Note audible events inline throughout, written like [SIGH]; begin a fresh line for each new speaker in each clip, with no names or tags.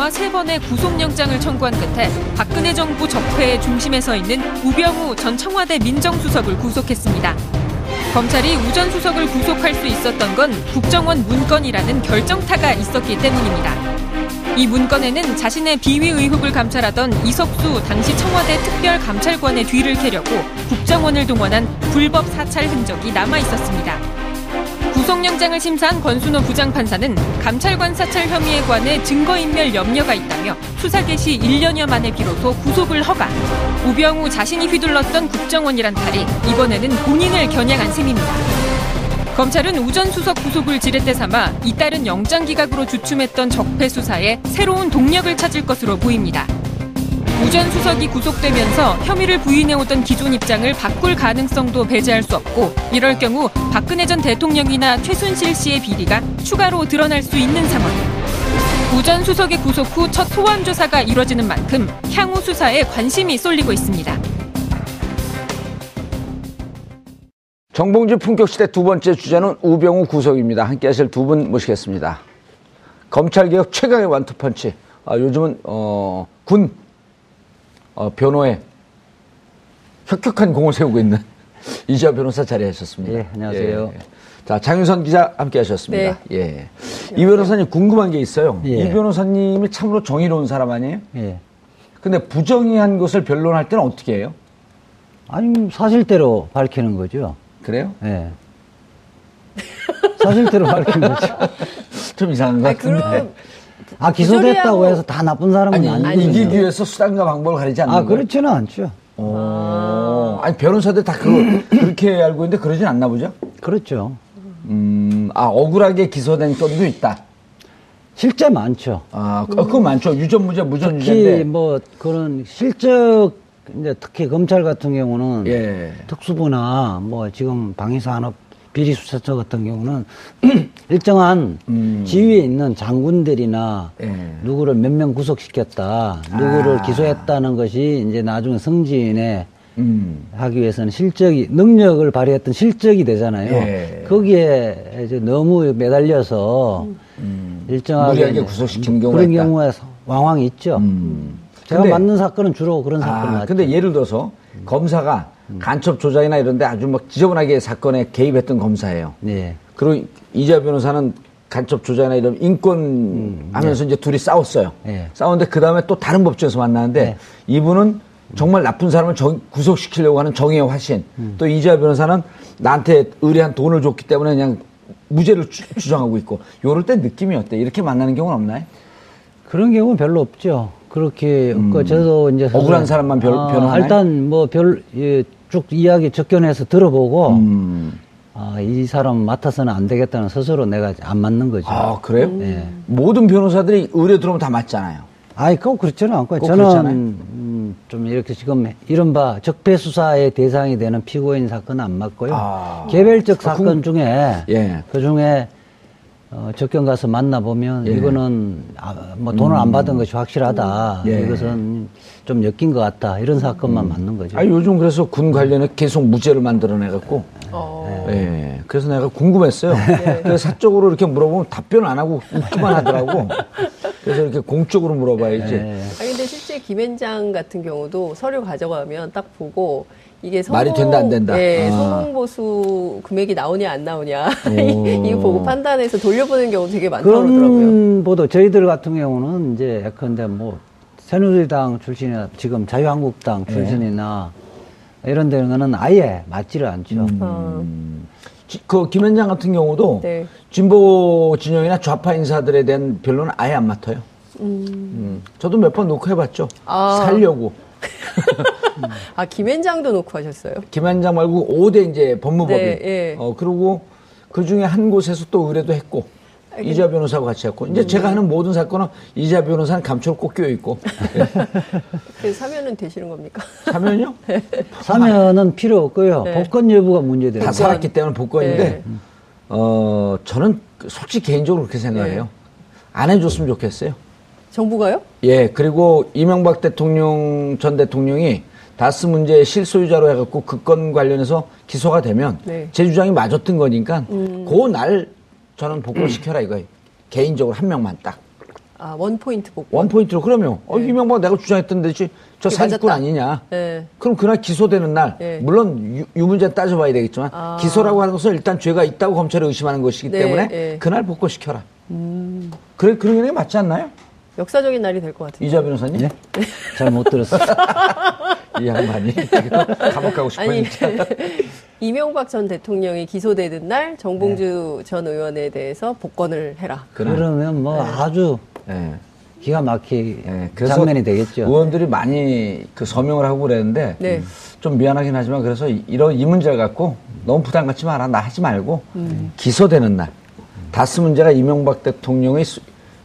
조사와 세 번의 구속영장을 청구한 끝에 박근혜 정부 적폐의 중심에 서 있는 우병우 전 청와대 민정수석을 구속했습니다. 검찰이 우 전 수석을 구속할 수 있었던 건 국정원 문건이라는 결정타가 있었기 때문입니다. 이 문건에는 자신의 비위 의혹을 감찰하던 이석수 당시 청와대 특별감찰관의 뒤를 캐려고 국정원을 동원한 불법 사찰 흔적이 남아 있었습니다. 구속영장을 심사한 권순호 부장판사는 감찰관 사찰 혐의에 관해 증거인멸 염려가 있다며 수사 개시 1년여 만에 비로소 구속을 허가. 우병우 자신이 휘둘렀던 국정원이란 탈이 이번에는 본인을 겨냥한 셈입니다. 검찰은 우전 수석 구속을 지렛대 삼아 이따른 영장 기각으로 주춤했던 적폐 수사에 새로운 동력을 찾을 것으로 보입니다. 우전 수석이 구속되면서 혐의를 부인해오던 기존 입장을 바꿀 가능성도 배제할 수 없고 이럴 경우 박근혜 전 대통령이나 최순실 씨의 비리가 추가로 드러날 수 있는 상황. 우전 수석의 구속 후 첫 소환 조사가 이뤄지는 만큼 향후 수사에 관심이 쏠리고 있습니다.
정봉주 품격시대 두 번째 주제는 우병우 구속입니다. 함께 하실 두 분 모시겠습니다. 검찰개혁 최강의 완투펀치. 아, 요즘은, 어, 군, 어, 변호에 혁혁한 공을 세우고 있는 [LAUGHS] 이지아 변호사 자리하셨습니다.
예, 안녕하세요.
예. 자, 장윤선 기자 함께 하셨습니다. 예. 이 변호사님 궁금한 게 있어요.
예.
이 변호사님이 참으로 정의로운 사람 아니에요?
예.
근데 부정의한 것을 변론할 때는 어떻게 해요?
아니, 사실대로 밝히는 거죠.
그래요?
예. 사실대로 밝히는 거죠. [LAUGHS]
좀 이상한 것 같은데.
그럼
아, 기소됐다고 해서 다 나쁜 사람은
아니,
아니,
이기기. 위해서 수단과 방법을 가리지 않는
아? 그렇지는 않죠.
오. 아니, 변호사들 다 그, [CLEARS THROAT] 그렇게 알고 있는데 그러진 않나 보죠?
그렇죠.
음, 아, 억울하게 기소된 건도 있다.
실제 많죠.
아, 그- 그거 많죠. 유전무죄,
특히
무전유죄인데.
뭐 그런 실적, 이제 특히 검찰 같은 경우는
예.
특수부나 뭐 지금 방위산업 비리 수사처 같은 경우는 [CLEARS THROAT] 일정한
음.
지위에 있는 장군들이나
예.
누구를 몇 명 구속시켰다, 누구를
아.
기소했다는 것이 이제 나중에 승진에
음.
하기 위해서는 실적이 능력을 발휘했던 실적이 되잖아요.
예.
거기에 이제 너무 매달려서 일정하게
무리하게
이제
구속시키는 경우가
그런. 경우에 왕왕이 있죠.
음.
제가 맞는 사건은 주로 그런 사건을
아,
맞죠.
근데 예를 들어서 검사가 간첩 조작이나 이런데 아주 막 지저분하게 사건에 개입했던 검사예요.
네.
그리고 이자 변호사는 간첩 조작이나 이런 인권 하면서 이제 둘이 싸웠어요.
네.
싸웠는데 그 다음에 또 다른 법정에서 만나는데
네.
이분은 정말 나쁜 사람을 정- 구속시키려고 하는 정의의 화신.
음.
또 이자 변호사는 나한테 의뢰한 돈을 줬기 때문에 그냥 무죄를 주, 주장하고 있고. 요럴 때 느낌이 어때? 이렇게 만나는 경우는 없나요?
그런 경우는 별로 없죠. 그렇게 없고 저도 이제
음. 억울한 사람만 별-
아,
변호하나요?
일단 뭐별쭉 이야기 접견해서 들어보고
음.
아, 이 사람 맡아서는 안 되겠다는 스스로 내가 안 맞는 거죠.
아, 그래요?
네.
모든 변호사들이 의뢰 들어오면 다 맞잖아요.
아이, 꼭 그렇지는 않고
꼭
저는. 음, 좀 이렇게 지금 이른바 적폐 수사의 대상이 되는 피고인 사건은 안 맞고요.
아.
개별적
아,
사건 중에
예.
그 중에 어, 접견 가서 만나보면
예.
이거는 아, 뭐 돈을 안 받은 것이 확실하다.
예.
이것은 좀 엮인 것 같다. 이런 사건만 맞는 거죠.
아 요즘 그래서 군 관련해 계속 무죄를 만들어내갖고.
어.
예. 그래서 내가 궁금했어요. 그래서 사적으로 이렇게 물어보면 답변 안 하고 웃기만 하더라고. 그래서 이렇게 공적으로 물어봐야지.
예.
아 근데 실제 김앤장 같은 경우도 서류 가져가면 딱 보고 이게 성공,
말이 된다, 안 된다?
예,
아.
성공 보수 금액이 나오냐 안 나오냐
오. [LAUGHS]
이거 보고 판단해서 돌려보는 경우 되게.
그런 보도 저희들 같은 경우는 이제 예컨대 뭐 새누리당 출신이나 지금 자유한국당
예.
출신이나 이런 데는 아예 맞지를 않죠.
어,
지- 그 김현장 같은 경우도
네.
진보 진영이나 좌파 인사들에 대한 변론은 아예 안 맡아요. 음. 저도 몇번 놓고 해봤죠.
아.
살려고. [LAUGHS]
아 김앤장도 놓고 하셨어요?
김현장 말고 5대 이제 법무법인.
네, 예.
어, 그리고 그 중에 한 곳에서 또 의뢰도 했고. 이자 변호사하고 같이 했고. 이제 제가 하는 모든 사건은 이자 변호사는 감초를 꼭 끼워있고. 예. [LAUGHS]
그래서 사면은 되시는 겁니까?
사면요? [LAUGHS]
사면은 필요 없고요.
네.
복권 여부가 문제돼요.
다 살았기 때문에 복권인데,
네.
어, 저는 솔직히 개인적으로 그렇게 생각해요. 안 해줬으면 좋겠어요.
정부가요?
예, 그리고 이명박 대통령 전 대통령이 다스 문제의 실소유자로 해갖고 그 건 관련해서 기소가 되면
네.
제 주장이 맞았던 거니까 그날 저는 복권시켜라 이거예요. 개인적으로 한 명만 딱.
아, one point 복권.
one point로 그러면 어, 이명박 내가 주장했던 듯이 저 사기꾼
맞았다.
아니냐?
네.
그럼 그날 기소되는 날
네.
물론 유, 유문제 따져봐야 되겠지만
아.
기소라고 하는 것은 일단 죄가 있다고 검찰이 의심하는 것이기
네,
때문에
네.
그날 복권시켜라. 그래 그런 게 맞지 않나요?
역사적인 날이 될 것 같아요.
이자 변호사님?
예? [LAUGHS] 잘 못 들었어요.
이 양반이 [LAUGHS] 감옥 가고 싶어요.
아니. [LAUGHS] 이명박 전 대통령이 기소되는 날 정봉주 전 의원에 대해서 복권을 해라.
그러면 뭐 아주
예.
기가 막히
예, 그래서
장면이 되겠죠.
의원들이 많이 그 서명을 하고 그랬는데
네.
좀 미안하긴 하지만 그래서 이- 이런 이 문제를 갖고 너무 부담 갖지 마라 나 하지 말고
음.
기소되는 날 다스 문제가 이명박 대통령의 소-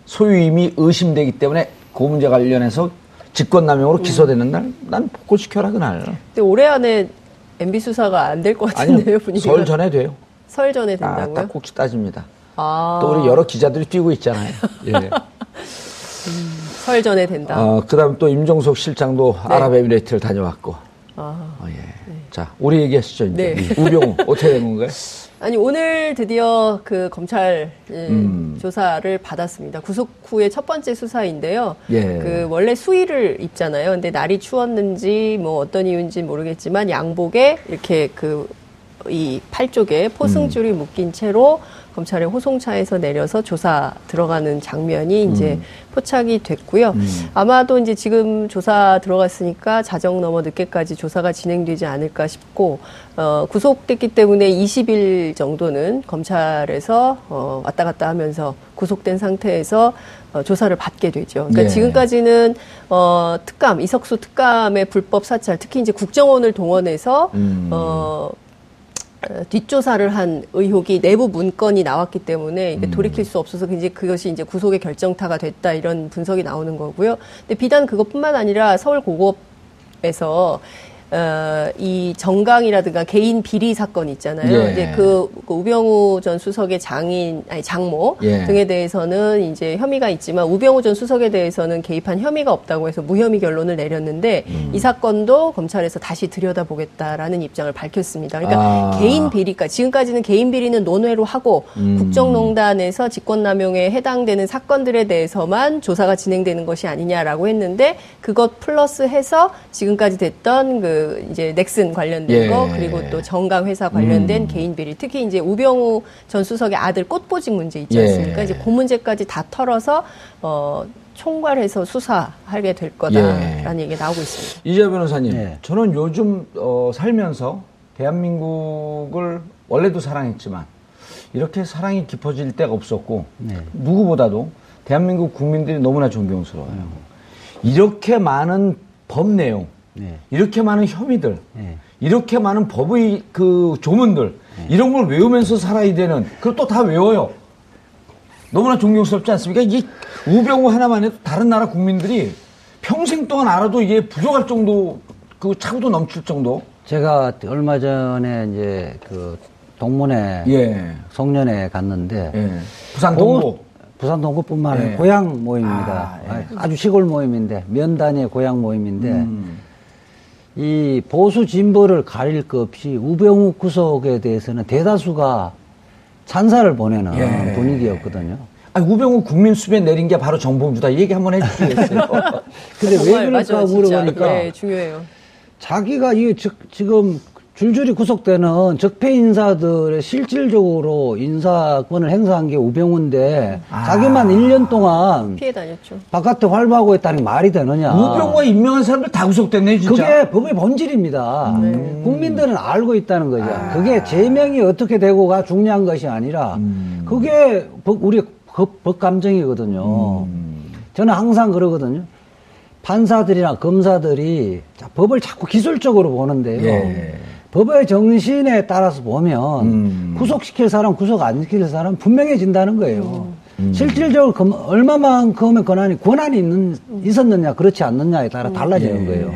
소유임이 의심되기 때문에 그 문제 관련해서 직권남용으로 기소되는 날 난 복권시켜라 그날
근데 올해 안에 MB 수사가 안 될 것 같은데요 분위기가.
설 전에 돼요
설 전에
아,
된다고요?
딱 꼭지 따집니다
아,
또 우리 여러 기자들이 뛰고 있잖아요 예. [LAUGHS]
설 전에 된다.
어, 그다음 또 임종석 실장도
네.
아랍에미레이트를 다녀왔고
아.
어, 예. 자, 우리 얘기하시죠, 이제.
네.
우병우, 어떻게 된 건가요?
아니 오늘 드디어 그 검찰 음,
음.
조사를 받았습니다. 구속 후의 첫 번째 수사인데요.
예.
그 원래 수의를 입잖아요. 근데 날이 추웠는지 뭐 어떤 이유인지 모르겠지만 양복에 이렇게 그 이 팔 쪽에 포승줄이
음.
묶인 채로 검찰의 호송차에서 내려서 조사 들어가는 장면이 이제
음.
포착이 됐고요. 아마도 이제 지금 조사 들어갔으니까 자정 넘어 늦게까지 조사가 진행되지 않을까 싶고 어, 구속됐기 때문에 20일 정도는 검찰에서 어, 왔다 갔다 하면서 구속된 상태에서 어, 조사를 받게 되죠. 그러니까
예.
지금까지는 어, 특감 이석수 특감의 불법 사찰, 특히 이제 국정원을 동원해서
음.
어, 어, 뒷조사를 한 의혹이 내부 문건이 나왔기 때문에 이게 돌이킬 수 없어서 이제 그것이 이제 구속의 결정타가 됐다 이런 분석이 나오는 거고요. 근데 비단 그것뿐만 아니라 서울 고급에서 어, 이 정강이라든가 개인 비리 사건 있잖아요.
예.
이제 그, 그 우병우 전 수석의 장인 아니 장모
예.
등에 대해서는 이제 혐의가 있지만 우병우 전 수석에 대해서는 개입한 혐의가 없다고 해서 무혐의 결론을 내렸는데
음.
이 사건도 검찰에서 다시 들여다보겠다라는 입장을 밝혔습니다. 그러니까
아.
개인 비리까 지금까지는 개인 비리는 논외로 하고
음.
국정농단에서 직권남용에 해당되는 사건들에 대해서만 조사가 진행되는 것이 아니냐라고 했는데 그것 플러스 해서 지금까지 됐던 그 이제 넥슨 관련된
예.
거 그리고 또 정강 회사 관련된
음.
개인 비리 특히 이제 우병우 전 수석의 아들 꽃보직 문제 있지
예.
않습니까? 이제 그 문제까지 다 털어서 어 총괄해서 수사하게 될 거다라는
예.
얘기가 나오고 있습니다.
이재 변호사님,
네.
저는 요즘 어, 살면서 대한민국을 원래도 사랑했지만 이렇게 사랑이 깊어질 때가 없었고
네.
누구보다도 대한민국 국민들이 너무나 존경스러워요. 이렇게 많은 법 내용,
네.
이렇게 많은 혐의들,
네.
이렇게 많은 법의 그 조문들 이런 걸 외우면서 살아야 되는 그걸 또 다 외워요. 너무나 존경스럽지 않습니까? 이게 우병우 하나만 해도 다른 나라 국민들이 평생 동안 알아도 이게 부족할 정도 그 차고도 넘칠 정도.
제가 얼마 전에 이제 그 동문회
예.
송년회 갔는데
예. 부산
고-
동부.
부산 동구뿐만 아니라
예.
고향 모임입니다.
아, 예.
아, 주 시골 모임인데 면단위의 고향 모임인데
음.
이 보수 진보를 가릴 것 없이 우병우 구속에 대해서는 대다수가 찬사를 보내는
예.
분위기였거든요.
아니, 우병우 국민 수배 내린 게 바로 정봉주다. 이 얘기 한번 해주시겠어요? [LAUGHS]
근데 왜 그럴까. 물어보니까
네, 중요해요.
자기가 이 즉- 지금 줄줄이 구속되는 적폐 인사들의 실질적으로 인사권을 행사한 게 우병우인데
아.
자기만 1년 동안
피해 다녔죠.
바깥에 활보하고 있다는 게 말이 되느냐.
우병우가 임명한 사람들 다 구속됐네, 진짜.
그게 법의 본질입니다.
네.
국민들은 알고 있다는 거죠.
아.
그게 제명이 어떻게 되고가 중요한 것이 아니라
음.
그게 법, 우리 법, 법 감정이거든요.
음.
저는 항상 그러거든요. 판사들이나 검사들이 자, 법을 자꾸 기술적으로 보는데요.
예.
법의 정신에 따라서 보면
음.
구속시킬 사람, 구속 안 시킬 사람 분명해진다는 거예요.
음.
실질적으로 검- 얼마만큼의 권한이 권한이 있는 있었느냐 그렇지 않느냐에 따라 달라지는
예.
거예요.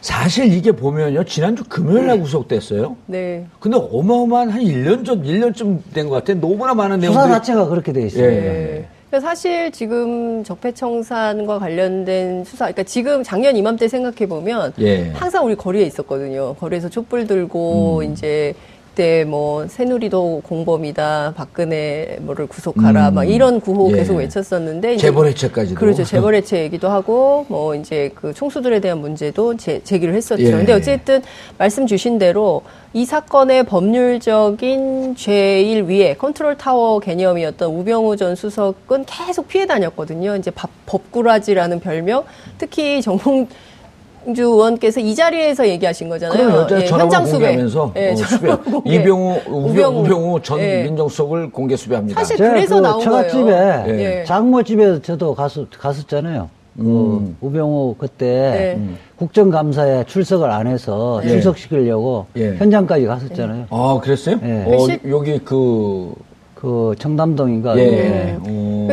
사실 이게 보면요. 지난주 금요일 날 구속됐어요.
네.
근데 어마어마한 한 1년 전, 1년쯤 된 것 같아요. 너무나 많은
수사
내용들이.
자체가 그렇게 돼 있어요.
예.
네. 그러니까 사실 지금 적폐청산과 관련된 수사, 그러니까 지금 작년 이맘때 생각해 보면
예.
항상 우리 거리에 있었거든요. 거리에서 촛불 들고
음.
이제 그때 뭐 새누리도 공범이다, 박근혜 뭐를 구속하라,
음.
막 이런 구호
예.
계속 외쳤었는데
재벌해체까지도.
그렇죠. [LAUGHS] 재벌해체 얘기도 하고 뭐 이제 그 총수들에 대한 문제도 제, 제기를 했었죠.
예.
근데 어쨌든 말씀 주신 대로 이 사건의 법률적인 제일 위에 컨트롤 타워 개념이었던 우병우 전 수석은 계속 피해 다녔거든요. 이제 밥, 법꾸라지라는 별명, 특히 정봉주 의원께서 이 자리에서 얘기하신 거잖아요.
그러면
예, 현장 수배.
공개하면서
예,
어, 수배.
공개.
이병우, 우병우,
우병우.
전
예.
민정수석을 공개 수배합니다.
사실 그래서
그
나온
처갓집에
거예요.
예.
장모집에 저도 갔었, 갔었잖아요.
음.
그 우병우 그때
네.
음. 국정감사에 출석을 안 해서
예.
출석시키려고
예.
현장까지 갔었잖아요.
아, 그랬어요?
예.
어,
실-
여기 그,
그 청담동인가?
예.
예.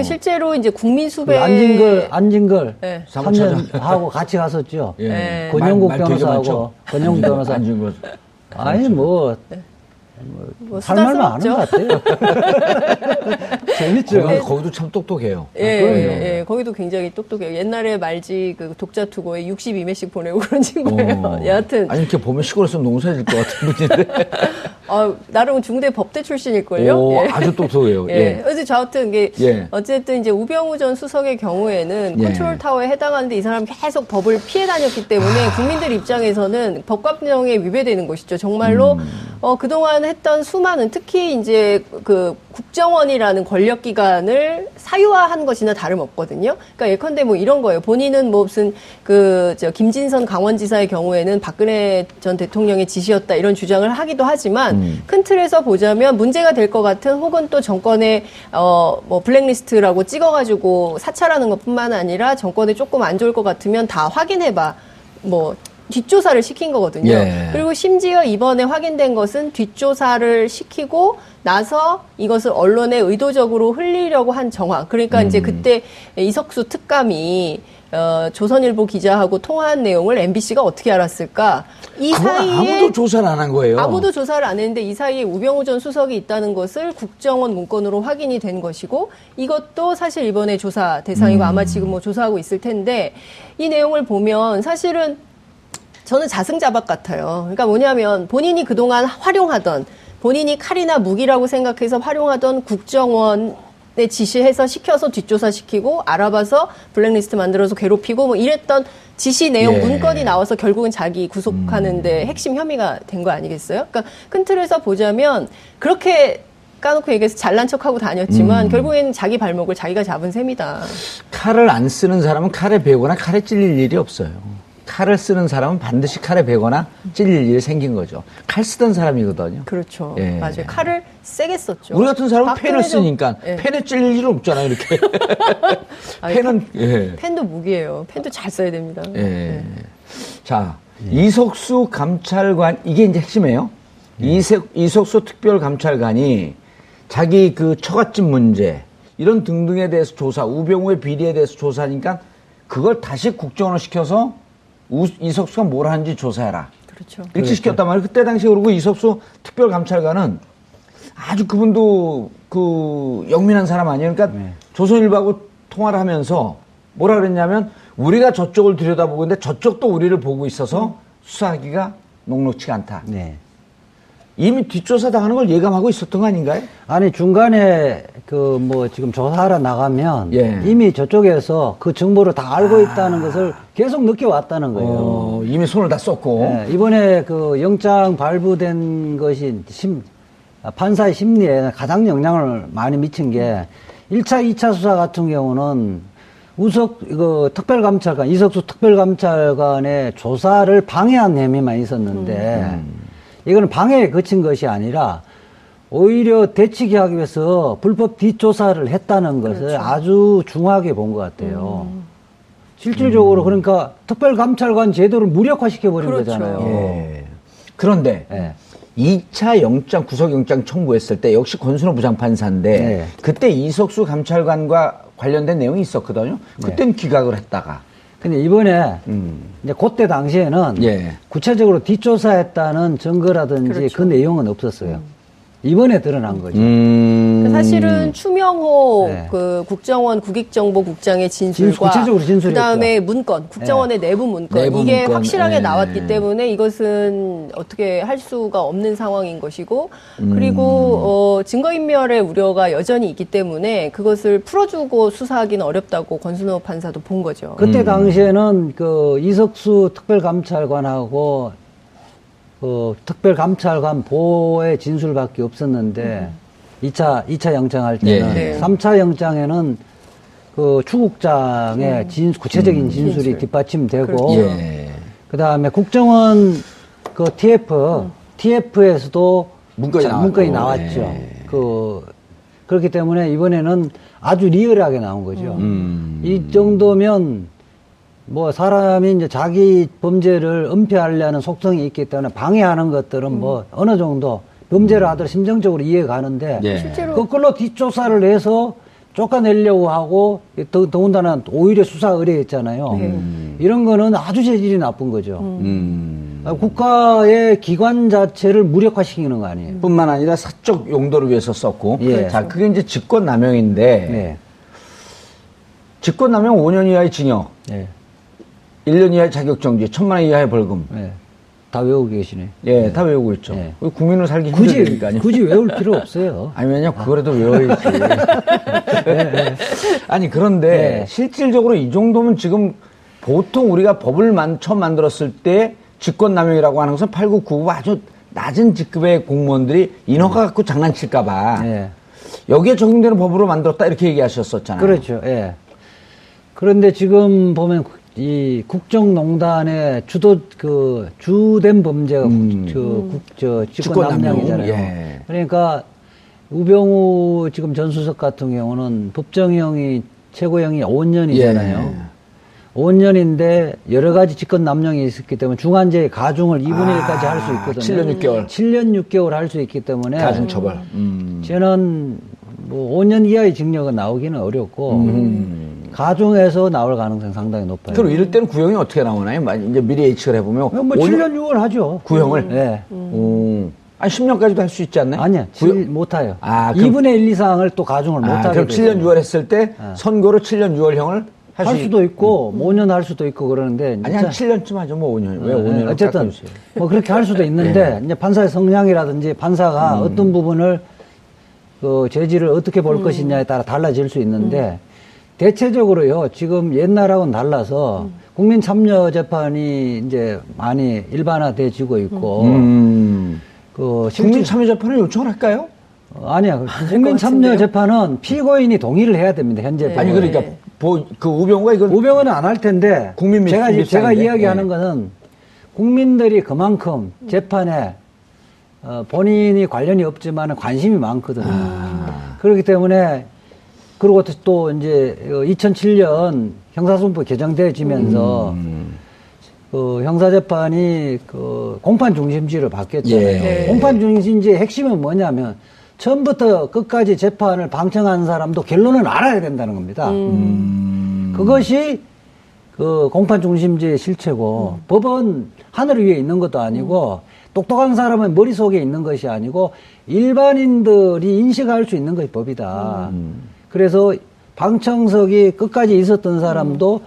어.
그 실제로 이제 국민
그
수배
안진걸, 안진걸
네.
사무처장.
3년 하고 같이 갔었죠.
예.
네.
권영국
말- 말
변호사하고? 권영국 변호사.
안진걸.
아니 뭐뭐할 말만 하는
수다스럽죠.
것 같아요. [LAUGHS] 재밌죠.
거기, 거기도 참 똑똑해요.
예,
그럼요.
예, 거기도 굉장히 똑똑해요. 옛날에 말지 그 독자 투고에 62매씩 보내고 [LAUGHS] 그런 친구예요.
어. [LAUGHS]
여하튼
아니, 이렇게 보면 시골에서 농사질 것 같은 분인데. [LAUGHS]
아, 나름 중대 법대 출신일걸요.
오,
예.
아주 똑똑해요.
예.
예.
그래서 여하튼 이게
예.
어쨌든 이제 우병우 전 수석의 경우에는
예.
컨트롤 타워에 해당하는데 이 사람 계속 법을 피해 다녔기 때문에
아.
국민들 입장에서는 법감정에 위배되는 것이죠. 정말로
음.
어 그동안 했던 수많은 특히 이제 그 국정원이라는 권력 기관을 사유화한 것이나 다름없거든요. 그러니까 예컨대 뭐 이런 거예요. 본인은 뭐 무슨 그 저 김진선 강원지사의 경우에는 박근혜 전 대통령의 지시였다 이런 주장을 하기도 하지만
음.
큰 틀에서 보자면 문제가 될 것 같은 혹은 또 정권의 어뭐 블랙리스트라고 찍어가지고 사찰하는 것뿐만 아니라 정권에 조금 안 좋을 것 같으면 다 확인해봐 뭐 뒷조사를 시킨 거거든요.
예.
그리고 심지어 이번에 확인된 것은 뒷조사를 시키고 나서 이것을 언론에 의도적으로 흘리려고 한 정황. 그러니까 이제 그때 이석수 특감이 어, 조선일보 기자하고 통화한 내용을 MBC가 어떻게 알았을까? 이 사이에
아무도 조사를 안 한 거예요.
아무도 조사를 안 했는데 이 사이에 우병우 전 수석이 있다는 것을 국정원 문건으로 확인이 된 것이고 이것도 사실 이번에 조사 대상이고 아마 지금 뭐 조사하고 있을 텐데 이 내용을 보면 사실은 저는 자승자박 같아요. 그러니까 뭐냐면 본인이 그동안 활용하던 본인이 칼이나 무기라고 생각해서 활용하던 국정원 에 지시해서 시켜서 뒷조사 시키고 알아봐서 블랙리스트 만들어서 괴롭히고 뭐 이랬던 지시 내용
예.
문건이 나와서 결국은 자기 구속하는데 핵심 혐의가 된 거 아니겠어요? 그러니까 큰 틀에서 보자면 그렇게 까놓고 얘기해서 잘난 척하고 다녔지만 결국에는 자기 발목을 자기가 잡은 셈이다.
칼을 안 쓰는 사람은 칼에 베거나 칼에 찔릴 일이 없어요. 칼을 쓰는 사람은 반드시 칼에 베거나 찔릴 일이 생긴 거죠. 칼 쓰던 사람이거든요.
그렇죠.
예.
맞아요. 칼을 세게 썼죠.
우리 같은 사람은 펜을
정-
쓰니까
예.
펜에 찔릴 일은 없잖아요. 이렇게 [LAUGHS]
아니,
펜은 예.
펜도 무기예요. 펜도 잘 써야 됩니다.
예.
네.
자 이석수 감찰관 이게 이제 핵심이에요. 이석, 이석수 특별 감찰관이 자기 그 처갓집 문제 이런 등등에 대해서 조사, 우병우의 비리에 대해서 조사하니까 그걸 다시 국정원을 시켜서 우- 이석수가 뭘 하는지 조사해라.
그렇죠.
일찍 시켰단 말이에요. 그때 당시에 그리고 이석수 특별감찰관은 아주 그분도 그 영민한 사람 아니에요. 그러니까
네.
조선일보하고 통화를 하면서 뭐라 그랬냐면 우리가 저쪽을 들여다보고 있는데 저쪽도 우리를 보고 있어서 수사하기가 녹록치가 않다.
네.
이미 뒷조사 당하는 걸 예감하고 있었던 거 아닌가요?
아니 중간에 그 뭐 지금 조사하러 나가면
예. 아.
이미 저쪽에서 그 정보를 다 알고 있다는 것을 계속 느껴왔다는 거예요.
어, 이미 손을 다 썼고.
예, 이번에 그 영장 발부된 것이 심, 아, 판사의 심리에 가장 영향을 많이 미친 게 1차, 2차 수사 같은 경우는 우석, 이거 특별감찰관, 이석수 특별감찰관의 조사를 방해한 혐의만 있었는데 이거는 방해에 그친 것이 아니라 오히려 대치기 하기 위해서 불법 뒷조사를 했다는 것을 아주 중하게 본 것 같아요. 실질적으로 그러니까 특별감찰관 제도를 무력화시켜버린
그렇죠.
거잖아요.
예. 그런데
예.
2차 영장 구속영장 청구했을 때 역시 권순호 부장판사인데
네.
그때 이석수 감찰관과 관련된 내용이 있었거든요. 그땐 기각을 했다가
근데 이번에
음.
이제 그때 당시에는
예.
구체적으로 뒷조사했다는 증거라든지 그
그렇죠.
내용은 없었어요. 이번에 드러난 거죠.
음.
사실은 추명호
네.
그 국정원 국익정보국장의
진술,
진술과
진술했죠.
그다음에 문건 국정원의 내부 문건
내부
이게
문건,
확실하게
네.
나왔기 때문에 이것은 어떻게 할 수가 없는 상황인 것이고
음.
그리고 어, 증거인멸의 우려가 여전히 있기 때문에 그것을 풀어주고 수사하기는 어렵다고 권순호 판사도 본 거죠.
그때 당시에는 그 이석수 특별감찰관하고 그 특별감찰관 보호의 진술밖에 없었는데 이 2차, 2차 영장할 때는
예.
네.
삼 3차 영장에는 그 추국장의 진, 구체적인 진술이
진술.
뒷받침되고
예.
그 다음에 국정원 그 TF, TF에서도
문건이 나왔고.
문건이 나왔죠.
예.
그 그렇기 때문에 이번에는 아주 리얼하게 나온 거죠.
음.
이 정도면 뭐 사람이 이제 자기 범죄를 은폐하려는 속성이 있기 때문에 방해하는 것들은 뭐 어느 정도 범죄를 하더라도 심정적으로 이해가 가는데
예.
실제로
거꾸로 뒷조사를 해서 쫓아내려고 하고 더, 더군다나 오히려 수사 의뢰했잖아요.
네.
이런 거는 아주 재질이 나쁜 거죠.
음.
아, 국가의 기관 자체를 무력화시키는 거 아니에요.
뿐만 아니라 사적 용도를 위해서 썼고.
예.
자, 그게 이제 직권남용인데.
네.
직권남용 5년 이하의 징역,
네.
1년 이하의 자격정지, 천만 원 이하의 벌금.
네. 다 외우고 계시네.
예, 다 외우고 있죠.
네.
우리 국민을 살기
굳이,
힘들으니까요.
굳이 외울 필요 없어요. [LAUGHS]
아니, 왜냐, 그거라도 외워야지. [LAUGHS] 아니, 그런데
네.
실질적으로 이 정도면 지금 보통 우리가 법을 만, 처음 만들었을 때 직권남용이라고 하는 것은 8, 9, 9 아주 낮은 직급의 공무원들이 인허가 갖고 장난칠까봐
네.
여기에 적용되는 법으로 만들었다 이렇게 얘기하셨었잖아요.
그렇죠. 예. 그런데 지금 보면 국- 이 국정농단의 주도 그 주된 범죄가
음.
국, 저, 국, 저
직권남용,
직권남용이잖아요.
예.
그러니까 우병우 지금 전 수석 같은 경우는 법정형이 최고형이 5년이잖아요.
예.
5년인데 여러 가지 직권 남용이 있었기 때문에 중한죄 가중을 2분의 1까지 할수 있거든요.
7년 6개월.
7년 6개월 할 수 있기 때문에
가중 처벌. 음.
저는 뭐 5년 이하의 징역은 나오기는 어렵고 가중해서 나올 가능성이 상당히 높아요.
그럼 이럴 때는 구형이 어떻게 나오나요? 만- 이제 미리 예측을 해보면
뭐
5년
7년 6월 하죠.
구형을?
네.
오. 아니 10년까지도 할 수 있지 않나요?
아니야.
구형-
칠- 못해요.
아, 그럼-
2분의 1 이상을 또 가중을
아,
못하게
그럼 7년 6월 했을 때 선고로 7년 6월형을 할,
할
수
수도 있고 5년 할 수도 있고 그러는데
아니 한 7년쯤 하죠. 뭐 5년. 왜
네,
5년?
어쨌든 뭐 그렇게 할 수도 있는데
네.
이제 판사의 성향이라든지 판사가
음.
어떤 부분을 그 죄질을 어떻게 볼 것이냐에 따라 달라질 수 있는데 대체적으로요 지금 옛날하고는 달라서 국민 참여 재판이 이제 많이 일반화돼지고 있고
음.
그
국민 참여 재판을 요청을 할까요?
어, 아니야 국민 참여? 재판은 피고인이 동의를 해야 됩니다 현재
네.
아니. 그러니까 보- 그 우병우가 이걸
우병우는 안 할 텐데
국민 및
제가
국민
제가? 이야기하는
네.
것은 국민들이 그만큼 재판에 어, 본인이 관련이 없지만 관심이 많거든요.
아.
그렇기 때문에 그리고 또- 또 이제 2007년 형사소송법 개정되어지면서
음.
그 형사재판이 그 공판 중심주의를 바뀌었잖아요.
예.
네.
공판 중심주의 핵심은 뭐냐면 처음부터 끝까지 재판을 방청한 사람도 결론을 알아야 된다는 겁니다.
음.
그것이 그 공판 중심주의 실체고 법은 하늘 위에 있는 것도 아니고 똑똑한 사람은 머릿속에 있는 것이 아니고 일반인들이 인식할 수 있는 것이 법이다. 그래서 방청석이 끝까지 있었던 사람도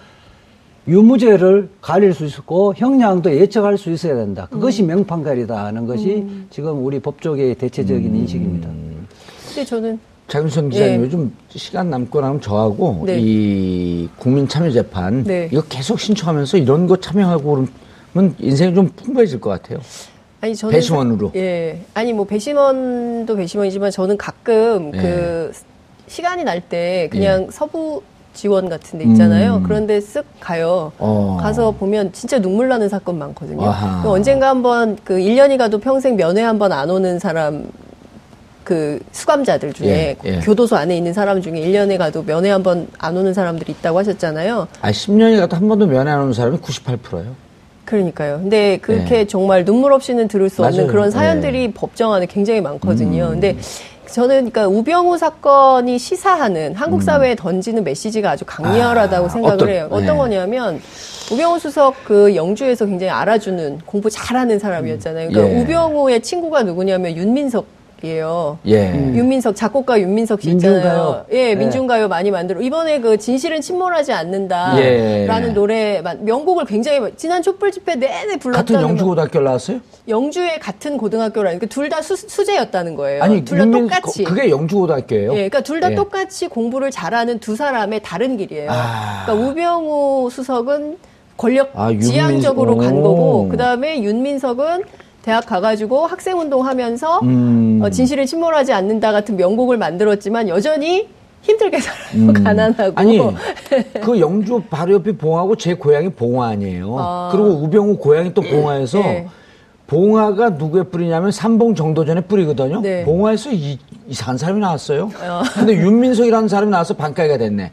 유무죄를 가릴 수 있었고 형량도 예측할 수 있어야 된다. 그것이 명판관이다 하는 것이 지금 우리 법조계의 대체적인 인식입니다.
근데 저는
장윤선 기자님
예.
요즘 시간 남고 나면 저하고
네.
이 국민 참여 재판
네.
이거 계속 신청하면서 이런 거 참여하고 그러면 인생이 좀 풍부해질 것 같아요.
아니 저는
배심원으로.
사- 예. 아니 뭐 배심원도 배심원이지만 저는 가끔
예.
그 시간이 날 때 그냥 서부 지원 같은 데 있잖아요.
음.
그런데 쓱 가요.
어.
가서 보면 진짜 눈물 나는 사건 많거든요. 언젠가 한번 그 1년이 가도 평생 면회 한번 안 오는 사람 그 수감자들 중에
예, 예.
교도소 안에 있는 사람 중에 1년에 가도 면회 한 번 안 오는 사람들이 있다고 하셨잖아요.
아, 10년이 가도 한 번도 면회 안 오는 사람이 98%예요.
그러니까요. 근데 그렇게
네.
정말 눈물 없이는 들을 수 없는
맞아요.
그런 사연들이 법정 안에 굉장히 많거든요.
음.
근데 저는 그러니까 우병우 사건이 시사하는 한국 사회에 던지는 메시지가 아주 강렬하다고
음. 아,
생각을
어떤-
해요. 어떤
네.
거냐면 우병우 수석 그 영주에서 굉장히 알아주는 공부 잘하는 사람이었잖아요. 그러니까
예.
우병우의 친구가 누구냐면 윤민석 이에요.
예.
윤민석 작곡가 윤민석 씨
민중가요.
있잖아요. 예,
네.
민중가요 많이 만들어. 이번에 그 진실은 침몰하지 않는다라는
예.
노래 만- 명곡을 굉장히 지난 촛불 집회 내내 불렀다는
같은
거.
영주 고등학교 나왔어요?
영주의 같은 고등학교라니까 둘 다 수제였다는 거예요.
아니,
둘 다 똑같이.
거- 그게 영주 고등학교예요?
예, 그러니까 둘다
예.
똑같이 공부를 잘하는 두 사람의 다른 길이에요.
아.
그러니까 우병우 수석은 권력
아,
지향적으로 간
오.
거고, 그 다음에 윤민석은 대학 가가지고 학생 운동하면서
음.
어, 진실을 침몰하지 않는다 같은 명곡을 만들었지만 여전히 힘들게 살아요. 가난하고.
음. 아니, [LAUGHS] 그 영주 바로 옆이 봉화고 제 고향이 봉화 아니에요.
아.
그리고 우병우 고향이 또 봉화에서
네.
봉화가 누구의 뿌리냐면 삼봉 정도전의 뿌리거든요.
네.
봉화에서 이, 이상한 사람이 나왔어요. 근데 윤민석이라는 사람이 나와서 반가이가 됐네.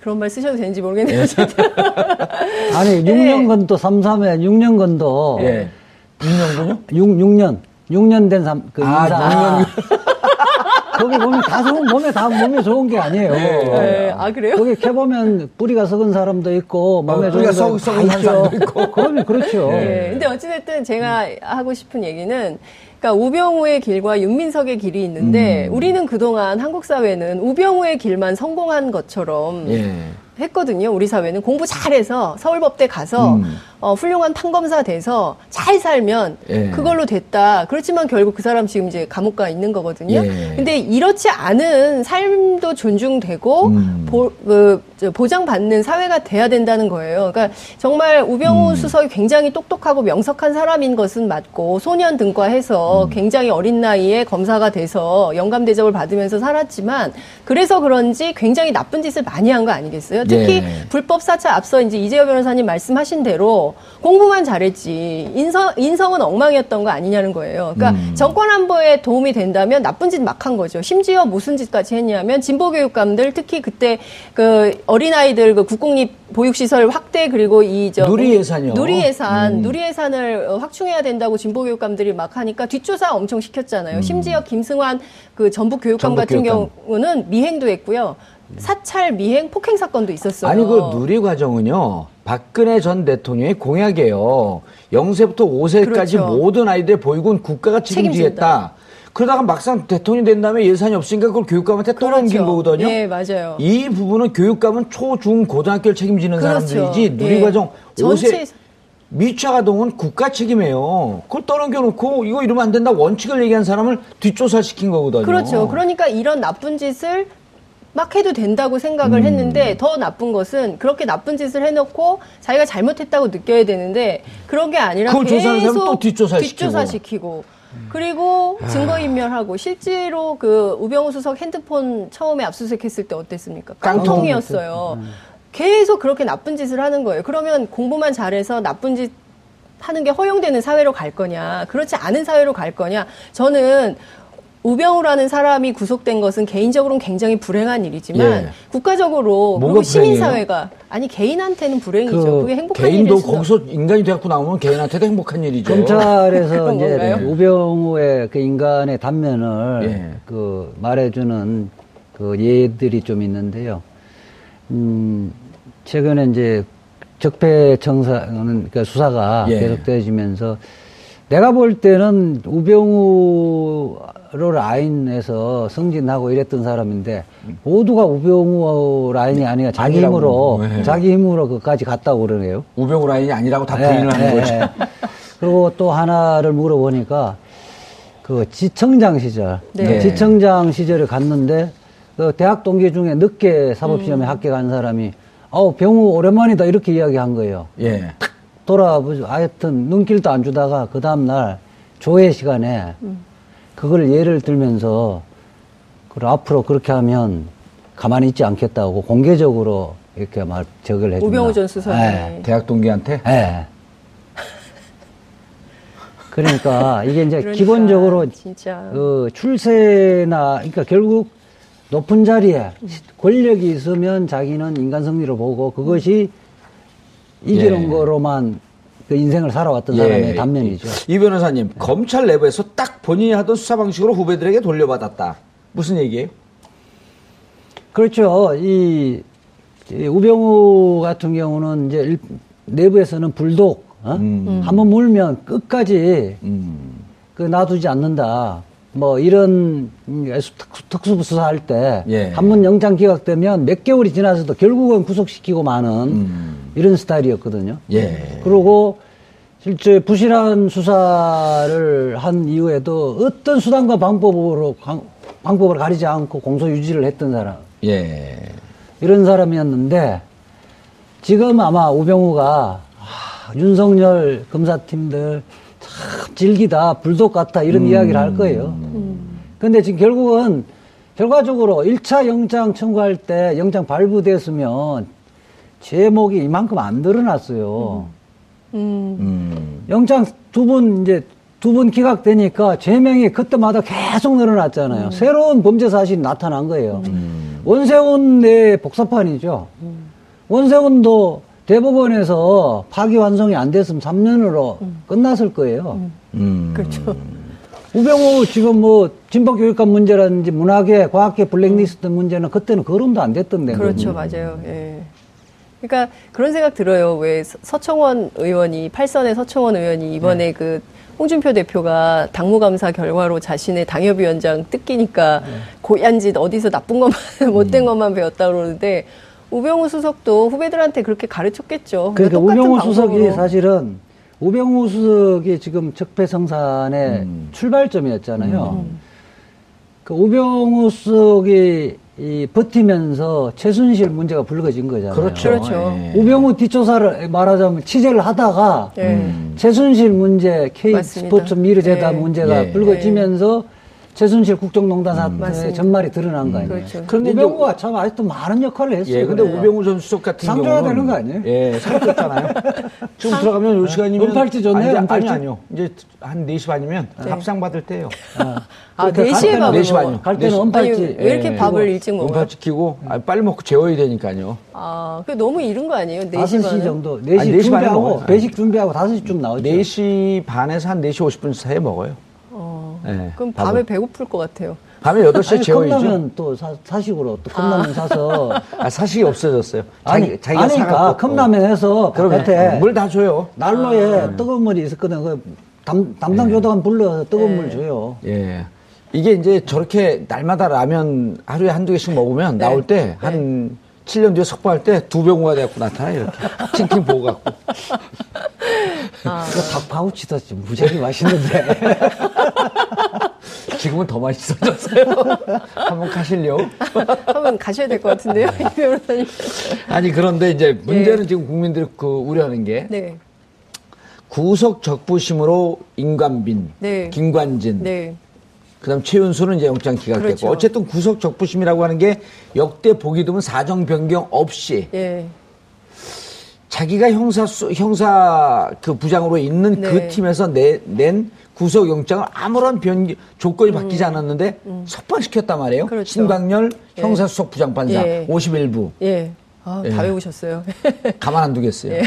그런 말 쓰셔도 되는지 모르겠네요. [LAUGHS]
아니, 6년건도 삼삼에 6년건도
예. 윤영군요?
6, 6년. 6년 된 삼, 그
아,
인사. [LAUGHS] 거기 보면 다 좋은, 몸에 다 몸에 좋은 게 아니에요.
네. 아, 그래요?
거기 캐보면 뿌리가 썩은 사람도 있고, 몸에
어,
좋은
뿌리가 썩- 썩은. 사람도 있고. [LAUGHS]
그러면 그렇죠.
예. 근데 어찌됐든 제가 하고 싶은 얘기는 그러니까 우병우의 길과 윤민석의 길이 있는데
음.
우리는 그동안 한국 사회는 우병우의 길만 성공한 것처럼
예.
했거든요. 우리 사회는 공부 잘해서 서울법대 가서
음.
어, 훌륭한 판검사 돼서 잘 살면
예.
그걸로 됐다. 그렇지만 결국 그 사람 지금 이제 감옥 가 있는 거거든요.
예.
근데 이렇지 않은 삶도 존중되고
음.
보, 그, 저, 보장받는 사회가 돼야 된다는 거예요. 그러니까 정말 우병우
음.
수석이 굉장히 똑똑하고 명석한 사람인 것은 맞고 소년 등과해서
음.
굉장히 어린 나이에 검사가 돼서 영감 대접을 받으면서 살았지만 그래서 그런지 굉장히 나쁜 짓을 많이 한 거 아니겠어요? 특히
예.
불법 사찰 앞서 이제 이재호 변호사님 말씀하신 대로 공부만 잘했지 인성 인성은 엉망이었던 거 아니냐는 거예요. 그러니까
음.
정권 안보에 도움이 된다면 나쁜 짓 막 한 거죠. 심지어 무슨 짓까지 했냐면 진보 교육감들 특히 그때 그 어린 아이들 그 국공립 보육 시설 확대 그리고 이저
누리 예산이요.
누리 예산
음.
누리 예산을 어, 확충해야 된다고 진보 교육감들이 막 하니까 뒷조사 엄청 시켰잖아요. 심지어 김승환 그 전북 교육감
음. 전북
같은
교육감.
경우는 미행도 했고요. 사찰 미행 폭행 사건도 있었어요.
아니 그 누리 과정은요. 박근혜 전 대통령의 공약이에요. 0세부터 5세까지
그렇죠.
모든 아이들의 보육은 국가가 책임지겠다. 그러다가 막상 대통령이 된 다음에 예산이 없으니까 그걸 교육감한테 또 넘긴 거거든요.
예, 맞아요.
이 부분은 교육감은 초, 중, 고등학교를 책임지는
그렇죠.
사람들이지
예.
누리과정
전체
5세 미취아가동은 국가 책임이에요. 그걸 떠넘겨놓고 이거 이러면 안 된다 원칙을 얘기한 사람을 뒷조사시킨 거거든요.
그렇죠. 그러니까 이런 나쁜 짓을 막 해도 된다고
음.
생각을 했는데 더 나쁜 것은 그렇게 나쁜 짓을 해놓고 자기가 잘못했다고 느껴야 되는데 그런 게 아니라 계속
또 뒷조사시키고.
뒷조사시키고 그리고
아.
증거인멸하고 실제로 그 우병우 수석 핸드폰 처음에 압수수색했을 때 어땠습니까?
깡통.
깡통이었어요. 계속 그렇게 나쁜 짓을 하는 거예요. 그러면 공부만 잘해서 나쁜 짓 하는 게 허용되는 사회로 갈 거냐, 그렇지 않은 사회로 갈 거냐. 저는 우병우라는 사람이 구속된 것은 개인적으로는 굉장히 불행한 일이지만
예.
국가적으로 그리고 시민
불행해요?
사회가 아니 개인한테는 불행이죠.
그
그, 게 행복한
개인도
일일 수
거기서 인간이 돼갖고 나오면 개인한테도 행복한 일이죠.
검찰에서
그런
이제
건가요?
우병우의 그 인간의 단면을
예.
그 말해주는 그 예들이 좀 있는데요. 음, 최근에 이제 적폐 청사는 그 수사가
예.
계속되어지면서 내가 볼 때는 우병우 라인에서 승진하고 이랬던 사람인데 모두가 우병우 라인이 아니라 자기
아니라고.
힘으로
네.
자기 힘으로 그까지 갔다고 그러네요.
우병우 라인이 아니라고 다
예,
부인을 하는
예,
거죠.
예. 그리고 또 하나를 물어보니까 그 지청장 시절,
네.
그 지청장 시절에 갔는데 그 대학 동기 중에 늦게
음.
사법시험에 합격한 사람이 아우 병우 오랜만이다 이렇게 이야기한 거예요.
예.
돌아보죠. 하여튼 눈길도 안 주다가 그 다음 날 조회 시간에 그걸 예를 들면서 그 앞으로 그렇게 하면 가만히 있지 않겠다고 공개적으로 이렇게 말 적을 해준다.
우병우 전 수석이.
예.
대학 동기한테
예. 그러니까 이게 이제
그러니까
기본적으로
진짜
그 출세나 그러니까 결국 높은 자리에 권력이 있으면 자기는 인간 승리를 보고 그것이 이기는
예.
거로만 그 인생을 살아왔던
예.
사람의 단면이죠.
이 변호사님 검찰 내부에서 딱 본인이 하던 수사 방식으로 후배들에게 돌려받았다. 무슨 얘기예요?
그렇죠. 이, 이 우병우 같은 경우는 이제 일- 내부에서는 불독, 어?
음.
한번 물면 끝까지
음.
그 놔두지 않는다. 뭐 이런 음, 특수- 특수부 수사할 때
예.
한번 영장 기각되면 몇 개월이 지나서도 결국은 구속시키고 마는 이런 스타일이었거든요.
음. 예.
그리고 실제 부실한 수사를 한 이후에도 어떤 수단과 방법으로 강- 방법을 가리지 않고 공소 유지를 했던 사람
예.
이런 사람이었는데 지금 아마 우병우가 아, 윤석열 검사팀들 참 질기다 불독 같다 이런 이야기를 할 거예요. 근데 지금 결국은 결과적으로 1차 영장 청구할 때 영장 발부됐으면 제목이 이만큼 안 드러났어요.
음.
영장 두번 이제 두번 기각되니까 죄명이 그때마다 계속 늘어났잖아요. 새로운 범죄 사실이 나타난 거예요. 원세훈 내 복사판이죠. 원세훈도 대법원에서 파기환송이 안 됐으면 3년으로 끝났을 거예요.
음.
그렇죠.
우병우 지금 뭐 진보교육감 문제라든지 문화계, 과학계 블랙리스트 문제는 그때는 거론도 안 됐던데.
그렇죠, 맞아요. 예. 그러니까 그런 생각 들어요. 왜 서- 서청원 의원이 팔선의 서청원 의원이 이번에
네.
그 홍준표 대표가 당무감사 결과로 자신의 당협위원장 뜯기니까
네.
고얀 짓 어디서 나쁜 것만 [LAUGHS]
음.
못된 것만 배웠다 그러는데 우병우 수석도 후배들한테 그렇게 가르쳤겠죠.
그러니까 우병우 수석이
방법으로.
사실은 우병우 수석이 지금 적폐성산의
음.
출발점이었잖아요. 그 우병우 수석이 이 버티면서 최순실 문제가 불거진 거잖아요.
그렇죠.
그렇죠.
예.
우병우 뒷조사를 말하자면 취재를 하다가
예.
음.
최순실 문제, K
맞습니다.
스포츠 미르재단
예.
문제가
예.
불거지면서 최순실 국정농단 사태의
맞습니다.
전말이 드러난 거 아니에요.
그렇죠.
그런데
우병우가 참 아직도 많은 역할을 했어요.
예, 근데
그래.
우병우 전 수석 같은
상
경우는
줘야 되는 거 아니에요?
예, 상 줬잖아요. [LAUGHS] 지금 들어가면 요 시간이면
은팔찌 좋네,
아니,
은팔찌.
아니 아니 요. 이제 한 4시 반이면 합상 받을 때요.
아,
그러니까
4시에
갈 때는
밥을
4시
먹어.
반이요.
갈 때는
네,
은팔찌.
왜 이렇게
예.
밥을 일찍 먹어요?
은팔찌 끼고 아, 빨리 먹고 재워야 되니까요.
아, 그 너무 이른 거 아니에요? 4시
5시
반은?
정도. 4시
아니, 4시 반에
준비하고. 배식 준비하고 5시쯤 나오죠.
4시 반에서 한 4시 50분 사이에 먹어요.
어,
예,
그럼
밥을.
밤에 배고플 것 같아요.
밤에 8시에
아니,
재워야죠.
컵라면 또 사, 사식으로 또 컵라면 사서. [LAUGHS]
아, 사식이 없어졌어요.
아니,
자기, 자기가
아니까
사갖고.
컵라면 해서
그러면
바깥에
물다 줘요.
난로에 뜨거운 물이 있었거든. 그 담, 담당 교도관 불러서 뜨거운 물 줘요.
예. 이게 이제 저렇게 날마다 라면 하루에 한두 개씩 먹으면
네.
나올 때한 7년 뒤에 석방할 때 두 병우가 돼갖고 나타나요, 이렇게. [LAUGHS] 칭칭 보고 갖고.
아,
그닭 파우치도 지금 무지하게 맛있는데. [LAUGHS]
지금은 더 맛있어졌어요. [LAUGHS] 한번 가실려? [LAUGHS]
한번 가셔야 될 것 같은데요, 이 변호사님.
아니, 그런데 이제 문제는 지금 국민들이 그 우려하는 게
네,
구속 적부심으로 임관빈,
네.
김관진,
네,
그다음 최윤수는 이제 영장 기각됐고
그렇죠.
어쨌든 구속 적부심이라고 하는 게 역대 보기 드문 사정 변경 없이
예,
자기가 형사 수, 형사 그 부장으로 있는 그
네.
팀에서 내, 낸 구속 영장을 아무런 변기 조건이 바뀌지 않았는데 석방시켰단 말이에요.
음. 그렇죠.
신광열
예.
형사수석 부장판사
예.
51부
예. 아, 다
예.
외우셨어요. [LAUGHS]
가만 안 두겠어요.
예.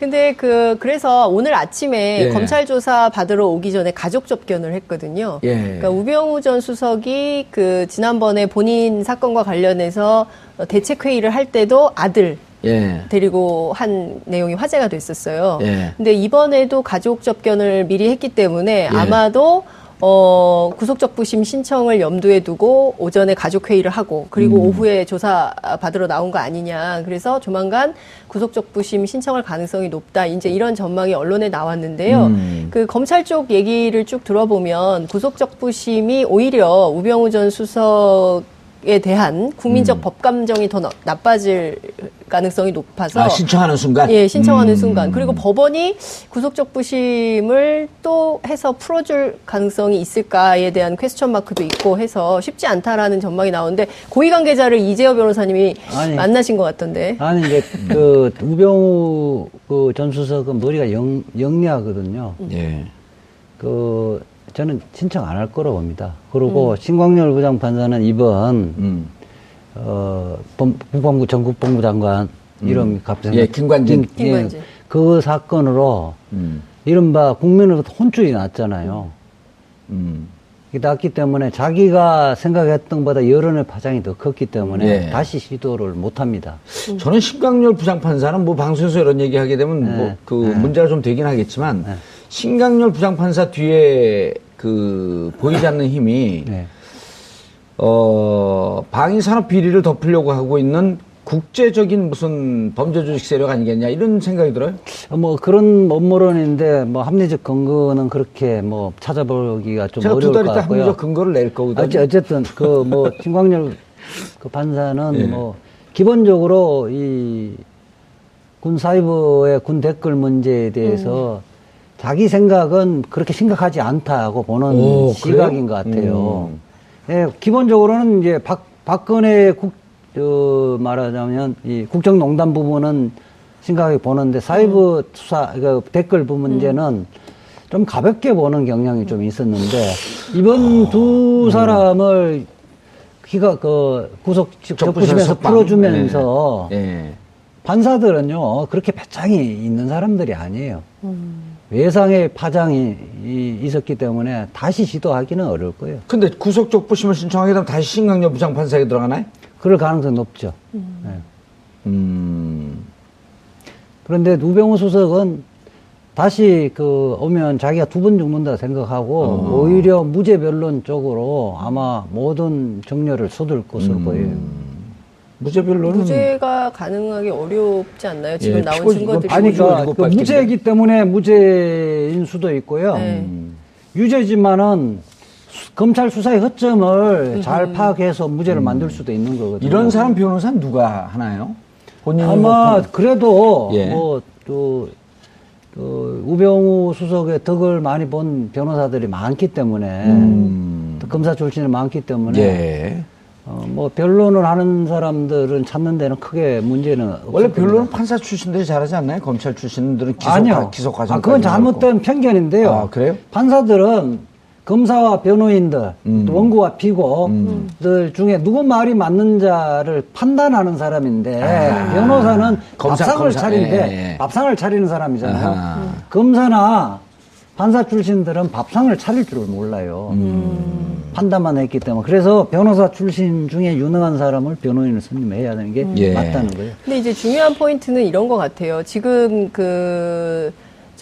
근데 그 그래서 오늘 아침에
예.
검찰 조사 받으러 오기 전에 가족 접견을 했거든요.
예.
그러니까 우병우 전 수석이 그 지난번에 본인 사건과 관련해서 어, 대책 회의를 할 때도 아들
예.
데리고 한 내용이 화제가 됐었어요.
예.
근데 이번에도 가족 접견을 미리 했기 때문에
예.
아마도 어, 구속적부심 신청을 염두에 두고 오전에 가족 회의를 하고 그리고
음.
오후에 조사 받으러 나온 거 아니냐. 그래서 조만간 구속적부심 신청할 가능성이 높다. 이제 이런 전망이 언론에 나왔는데요.
음.
그 검찰 쪽 얘기를 쭉 들어보면 구속적부심이 오히려 우병우 전 수석 에 대한 국민적 법 감정이 더 나- 나빠질 가능성이 높아서
아, 신청하는 순간?
예, 신청하는
음.
순간. 그리고 법원이 구속적 부심을 또 해서 풀어줄 가능성이 있을까에 대한 퀘스천 마크도 있고 해서 쉽지 않다라는 전망이 나오는데 고위 관계자를 이재호 변호사님이
아니.
만나신 것 같던데.
아니, 이제 그 우병우 그 전 수석은 머리가 영, 영리하거든요.
예.
그 저는 신청 안 할 거라고 봅니다. 그리고 신광열 부장판사는 이번
음.
어, 법- 국방부 전국본부 장관 이름이 갑자기
예, 김관진.
김-
김관진.
그 사건으로
음.
이른바 국민으로부터 혼쭐이 났잖아요.
음.
이게 났기 때문에 자기가 생각했던 것보다 여론의 파장이 더 컸기 때문에
예.
다시 시도를 못 합니다.
저는 신강렬 부장판사는 뭐 방송에서 이런 얘기 하게 되면
네.
뭐그
네.
문제가 좀 되긴 하겠지만
네.
신강렬 부장판사 뒤에 그 보이지 않는 힘이 [LAUGHS]
네.
어, 방위 산업 비리를 덮으려고 하고 있는 국제적인 무슨 범죄 조직 세력 아니겠냐 이런 생각이 들어요.
어, 뭐 그런 업무론인데 뭐 합리적 근거는 그렇게 뭐 찾아보기가 좀
제가 두
어려울 달것
있다
같고요.
합리적 근거를 낼 거거든요.
어째- 어쨌든 그 뭐 [LAUGHS] 김광렬 그 판사는
예.
뭐 기본적으로 이 군 사이버의 군 댓글 문제에 대해서 자기 생각은 그렇게 심각하지 않다고 보는
오,
시각인
그래요?
것 같아요.
음.
예, 기본적으로는 이제 박, 박근혜 국, 어, 말하자면 이 국정농단 부분은 심각하게 보는데 사이버 수사, 그 댓글 부 문제는 좀 가볍게 보는 경향이 좀 있었는데 이번 두 사람을 기가 그 구속 적부심에서. 풀어주면서
예. 예.
판사들은요 그렇게 배짱이 있는 사람들이 아니에요. 외상의 파장이 이- 있었기 때문에 다시 시도하기는 어려울 거예요.
근데 구속 적부심을 신청하게 되면 다시 신강렬 부장판사에게 들어가나요?
그럴 가능성이 높죠. 네.
음.
그런데 우병우 수석은 다시 그 오면 자기가 두 번 죽는다 생각하고
어.
오히려 무죄 변론 쪽으로 아마 모든 정렬을 쏟을 것으로
음.
보여요.
무죄 변론은
무죄가 가능하기 어렵지 않나요? 지금
예,
나온
피고-
증거들이.
그러니까 그. 무죄이기 때문에 무죄인 수도 있고요.
네.
유죄지만은 수- 검찰 수사의 허점을 잘 파악해서 무죄를 만들 수도 있는 거거든요.
음. 이런 사람 변호사는 누가 하나요? 본인이
아마
뭐
그래도
예.
뭐또 그 우병우 수석의 덕을 많이 본 변호사들이 많기 때문에
음.
또 검사 출신이 많기 때문에
예.
어, 뭐 변론을 하는 사람들은 찾는 데는 크게 문제는 없을
원래. 변론은 판사 출신들이 잘하지 않나요? 검찰 출신들은 기소,
아니요.
기소 과정.
아, 그건 잘못된 편견인데요.
아, 그래요?
판사들은 검사와 변호인들,
음.
또 원고와 피고들 중에 누구 말이 맞는 자를 판단하는 사람인데 변호사는
아. 검사,
밥상을
검사,
차린데
예, 예.
밥상을 차리는 사람이잖아요.
아하.
검사나 판사 출신들은 밥상을 차릴 줄을 몰라요.
음.
판단만 했기 때문에 그래서 변호사 출신 중에 유능한 사람을 변호인을 선임해야 되는 게
예.
맞다는 거예요.
근데 이제 중요한 포인트는 이런 것 같아요. 지금 그,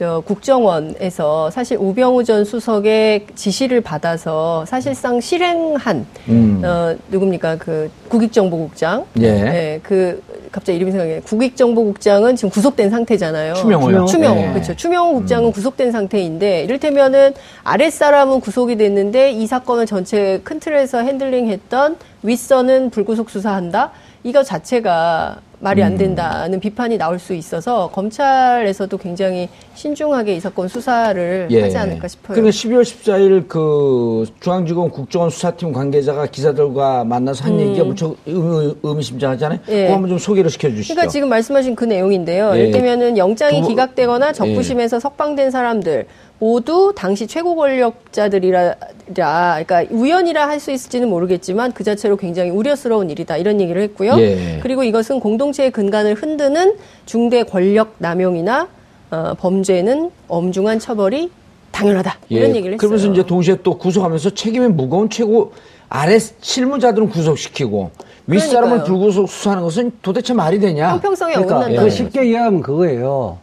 저, 국정원에서 사실 우병우 전 수석의 지시를 받아서 사실상 실행한,
음.
어, 누굽니까? 그 국익정보국장.
예.
그, 갑자기 이름이 생각나요. 국익정보국장은 지금 구속된 상태잖아요.
추명호요.
추명호.
예.
그렇죠. 추명호 국장은 구속된 상태인데, 이를테면은 아랫사람은 구속이 됐는데, 이 사건을 전체 큰 틀에서 핸들링 했던 윗선은 불구속 수사한다? 이거 자체가 말이
음.
안 된다는 비판이 나올 수 있어서 검찰에서도 굉장히 신중하게 이 사건 수사를 하지 않을까 싶어요.
그러니까 12월 14일 그 중앙지검 국정원 수사팀 관계자가 기자들과 만나서 한 얘기가 무척 의- 의미심장하잖아요.
음. 예.
그거 한번 좀 소개를 시켜주시죠.
그러니까 지금 말씀하신 그 내용인데요.
예.
이를테면은 영장이
두-
기각되거나 적부심에서 석방된 사람들 모두 당시 최고 권력자들이라, 그러니까 우연이라 할 수 있을지는 모르겠지만 그 자체로 굉장히 우려스러운 일이다 이런 얘기를 했고요.
예.
그리고 이것은 공동체의 근간을 흔드는 중대 권력 남용이나 어, 범죄는 엄중한 처벌이 당연하다 이런
예,
얘기를 했어요.
그러면서 이제 동시에 또 구속하면서 책임이 무거운 최고 아래 실무자들은 구속시키고 윗사람을
그러니까요.
불구속 수사하는 것은 도대체 말이 되냐?
형평성이
그러니까
어긋난다.
그 쉽게 이해하면 그거예요.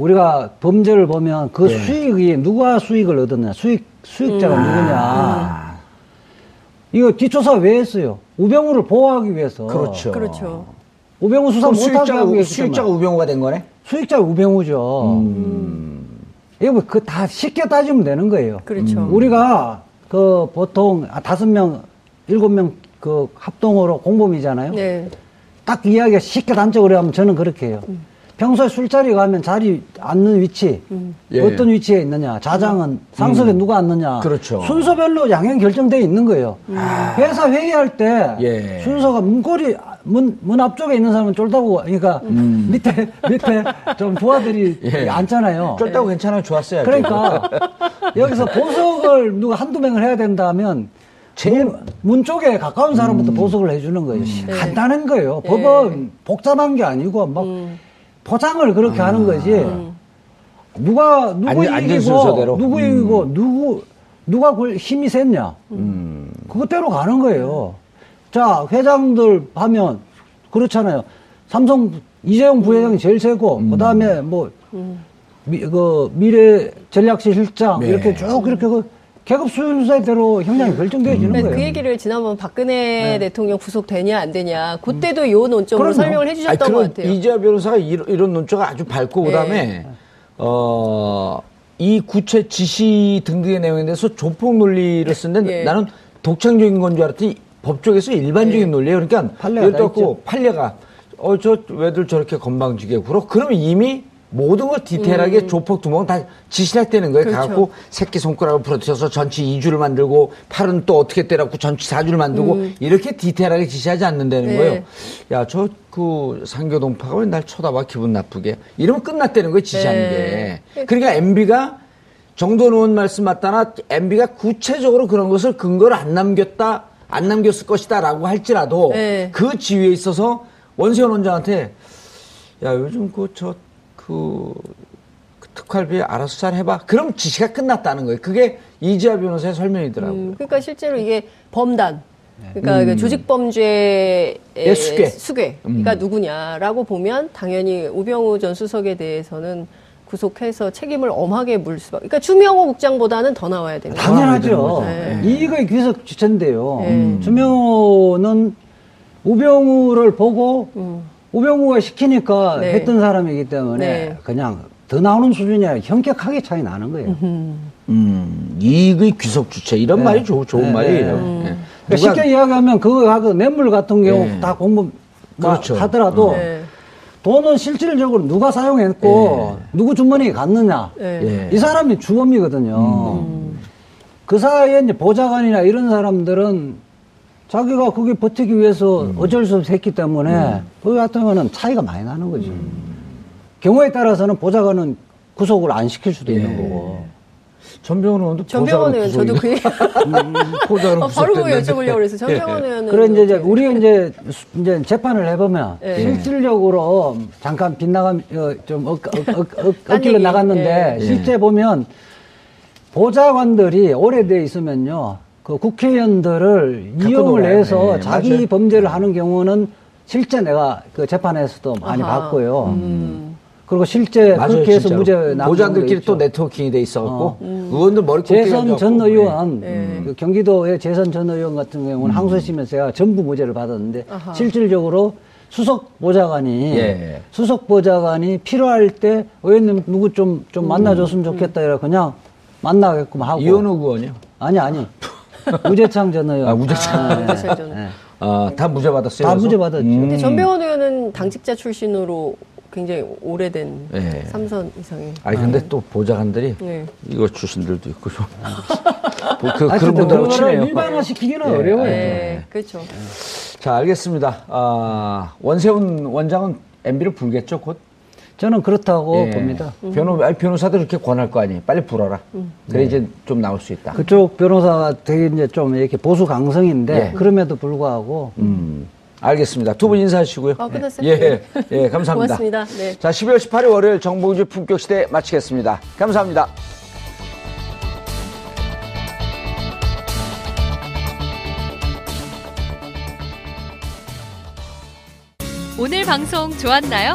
우리가 범죄를 보면 그
예.
수익이 누가 수익을 얻었냐, 수익 수익자가
음.
누구냐.
아,
이거 뒷조사 왜 했어요? 우병우를 보호하기 위해서.
그렇죠.
그렇죠.
우병우 수사 못하게
수익자가,
하기 위해서.
수익자가 우병우가 된 거네?
수익자가 우병우죠. 이거 뭐그다 쉽게 따지면 되는 거예요.
그렇죠.
우리가 그 보통 아, 다섯 명, 일곱 명 그 합동으로 공범이잖아요.
네.
딱 이야기가 쉽게 단적으로 하면 저는 그렇게 해요. 평소에 술자리 가면 자리 앉는 위치,
예.
어떤 위치에 있느냐, 자장은 상석에 누가 앉느냐,
그렇죠.
순서별로 양형 결정되어 있는 거예요. 회사 회의할 때
예.
순서가 문고리 문, 문 앞쪽에 있는 사람은 쫄다고 그러니까 [LAUGHS] 밑에 밑에 좀 부하들이
예.
앉잖아요.
쫄다고 괜찮아요. 좋았어요.
그러니까 여기서 보석을 누가 한두 명을 해야 된다면
제일-
문, 문 쪽에 가까운 사람부터 보석을 해주는 거예요.
네.
간단한 거예요.
예.
법은 복잡한 게 아니고 막 포장을 그렇게 하는 거지. 누가 누구
앉- 앉은
이기고? 누구 이기고 누구 누가 그 힘이 셌냐. 그것대로 가는 거예요. 자 회장들 하면 그렇잖아요. 삼성 이재용 부회장이 제일 세고 그다음에 뭐 미, 그 미래 전략실 실장
네.
이렇게 쭉 이렇게 그 계급 순서대로 형량이 결정되어지는
네,
거예요.
그 얘기를 지난번 박근혜
네.
대통령 구속되냐 안 되냐 그때도 요 논점으로
그럼요.
설명을
아니,
해주셨던 것
그런
같아요.
이재화 변호사가 이런, 이런 논조가 아주 밝고
네.
그다음에 어, 이 구체 지시 등등의 내용에 대해서 조폭 논리를 쓰는데
예.
나는 독창적인 건 줄 알았더니 법조에서 일반적인
예.
논리예요. 그러니까
판례가
예를
다
들고 판례가 어 저 왜들 저렇게 건방지게 굴어? 그러면 이미 모든 걸 디테일하게 조폭 두목은 다 지시했다는 거예요.
음. 그렇죠.
갖고 새끼 손가락을 부러뜨려서 전치 2주를 만들고 팔은 또 어떻게 때려갖고 전치 4주를 만들고 이렇게 디테일하게 지시하지 않는다는
음. 네.
거예요. 야, 저 그 상교동파가 왜 날 쳐다봐 기분 나쁘게. 이러면 끝났다는 거예요, 지시하는
네.
게. 그러니까 MB가 정돈 의원 말씀 맞다나 MB가 구체적으로 그런 것을 근거를 안 남겼다, 안 남겼을 것이다라고 할지라도
네.
그 지위에 있어서 원세훈 원장한테 야, 요즘 그, 저, 그, 그 특활비 알아서 잘 해봐. 그럼 지시가 끝났다는 거예요. 그게 이지아 변호사의 설명이더라고요.
음, 그러니까 실제로 이게 범단, 그러니까 그 조직범죄의
음. 예, 수괴. 음.
수괴가 누구냐라고 보면 당연히 우병우 전 수석에 대해서는 구속해서 책임을 엄하게 물 수밖에. 그러니까 추명호 국장보다는 더 나와야 되는 거예요.
당연하죠.
네.
이거의 귀석 주체인데요.
네.
주명호는 우병우를 보고 우병우가 시키니까
네.
했던 사람이기 때문에
네.
그냥 더 나오는 수준이 아니라 현격하게 차이 나는 거예요.
음, 이익의 귀속 주체. 이런 말이 좋, 좋은
네,
말이에요.
네.
예.
그러니까 쉽게 이야기하면 그거하고 뇌물 같은 경우
네.
다 공부 막
그렇죠.
하더라도
네.
돈은 실질적으로 누가 사용했고 누구 주머니에 갔느냐
네.
예.
이 사람이 주범이거든요. 그 사이에 이제 보좌관이나 이런 사람들은 자기가 거기 버티기 위해서 어쩔 수 없이 했기 때문에 그거 같은 거는 차이가 많이 나는 거지. 경우에 따라서는 보좌관은 구속을 안 시킬 수도 있는 거고.
전병훈 의원도
전병헌 의원 저도 그 얘기
보좌는
어, 바로
구속됐는데.
여쭤보려고 그래서 전병헌 의원은
그래 이제, 이제 우리 이제 수- 이제 재판을 해보면
네.
실질적으로 잠깐 빗나감 어, 좀 [LAUGHS]
딴
엇길로
얘기.
나갔는데
예.
실제 보면 보좌관들이 오래돼 있으면요 그 국회의원들을 이용을. 해서
네,
자기
맞아요.
범죄를 하는 경우는 실제 내가 그 재판에서도 많이
아하.
봤고요.
음.
그리고 실제
맞아요,
그렇게 해서
진짜로.
무죄 나온
보좌들끼리. 또 네트워킹이 돼 있어갖고
어.
의원들 머리
재선 전 의원,
네.
그 경기도의 재선 전 의원 같은 경우는 항소심에서 제가 전부 무죄를 받았는데
아하.
실질적으로 수석 보좌관이
예.
수석 보좌관이 필요할 때 의원님 누구 좀좀 만나줬으면 좋겠다 이래 그냥 만나게끔 하고
이현우 의원이요.
아니 아니 우재창 전 의원
아, 우재창.
아,
우재창 전 의원.
예.
아, 다 무죄 받았어요.
다
그래서?
무죄 받았죠.
근데 전병헌 의원은 당직자 출신으로 굉장히 오래된
네.
삼선 이상의.
아니 근데 또 보좌관들이
네.
이거 출신들도 있고 좀 [LAUGHS] 뭐 그, 그런
하여튼
분들하고 친해요.
일반화시키기는
예.
어려워요.
네, 그렇죠.
자 알겠습니다. 아, 원세훈 원장은 MB를 불겠죠 곧.
저는 그렇다고
예.
봅니다.
변호 아니, 변호사들 이렇게 권할 거 아니에요. 빨리 불어라. 그래 이제 좀 나올 수 있다.
그쪽 변호사가 되게 이제 좀 이렇게 보수 강성인데
예.
그럼에도 불구하고
음, 알겠습니다. 두 분 인사하시고요.
아, 끝났어요?
예,
네.
예, 감사합니다.
고맙습니다. 네.
자, 12월 18일 월요일 정봉주 품격 시대 마치겠습니다. 감사합니다.
오늘 방송 좋았나요?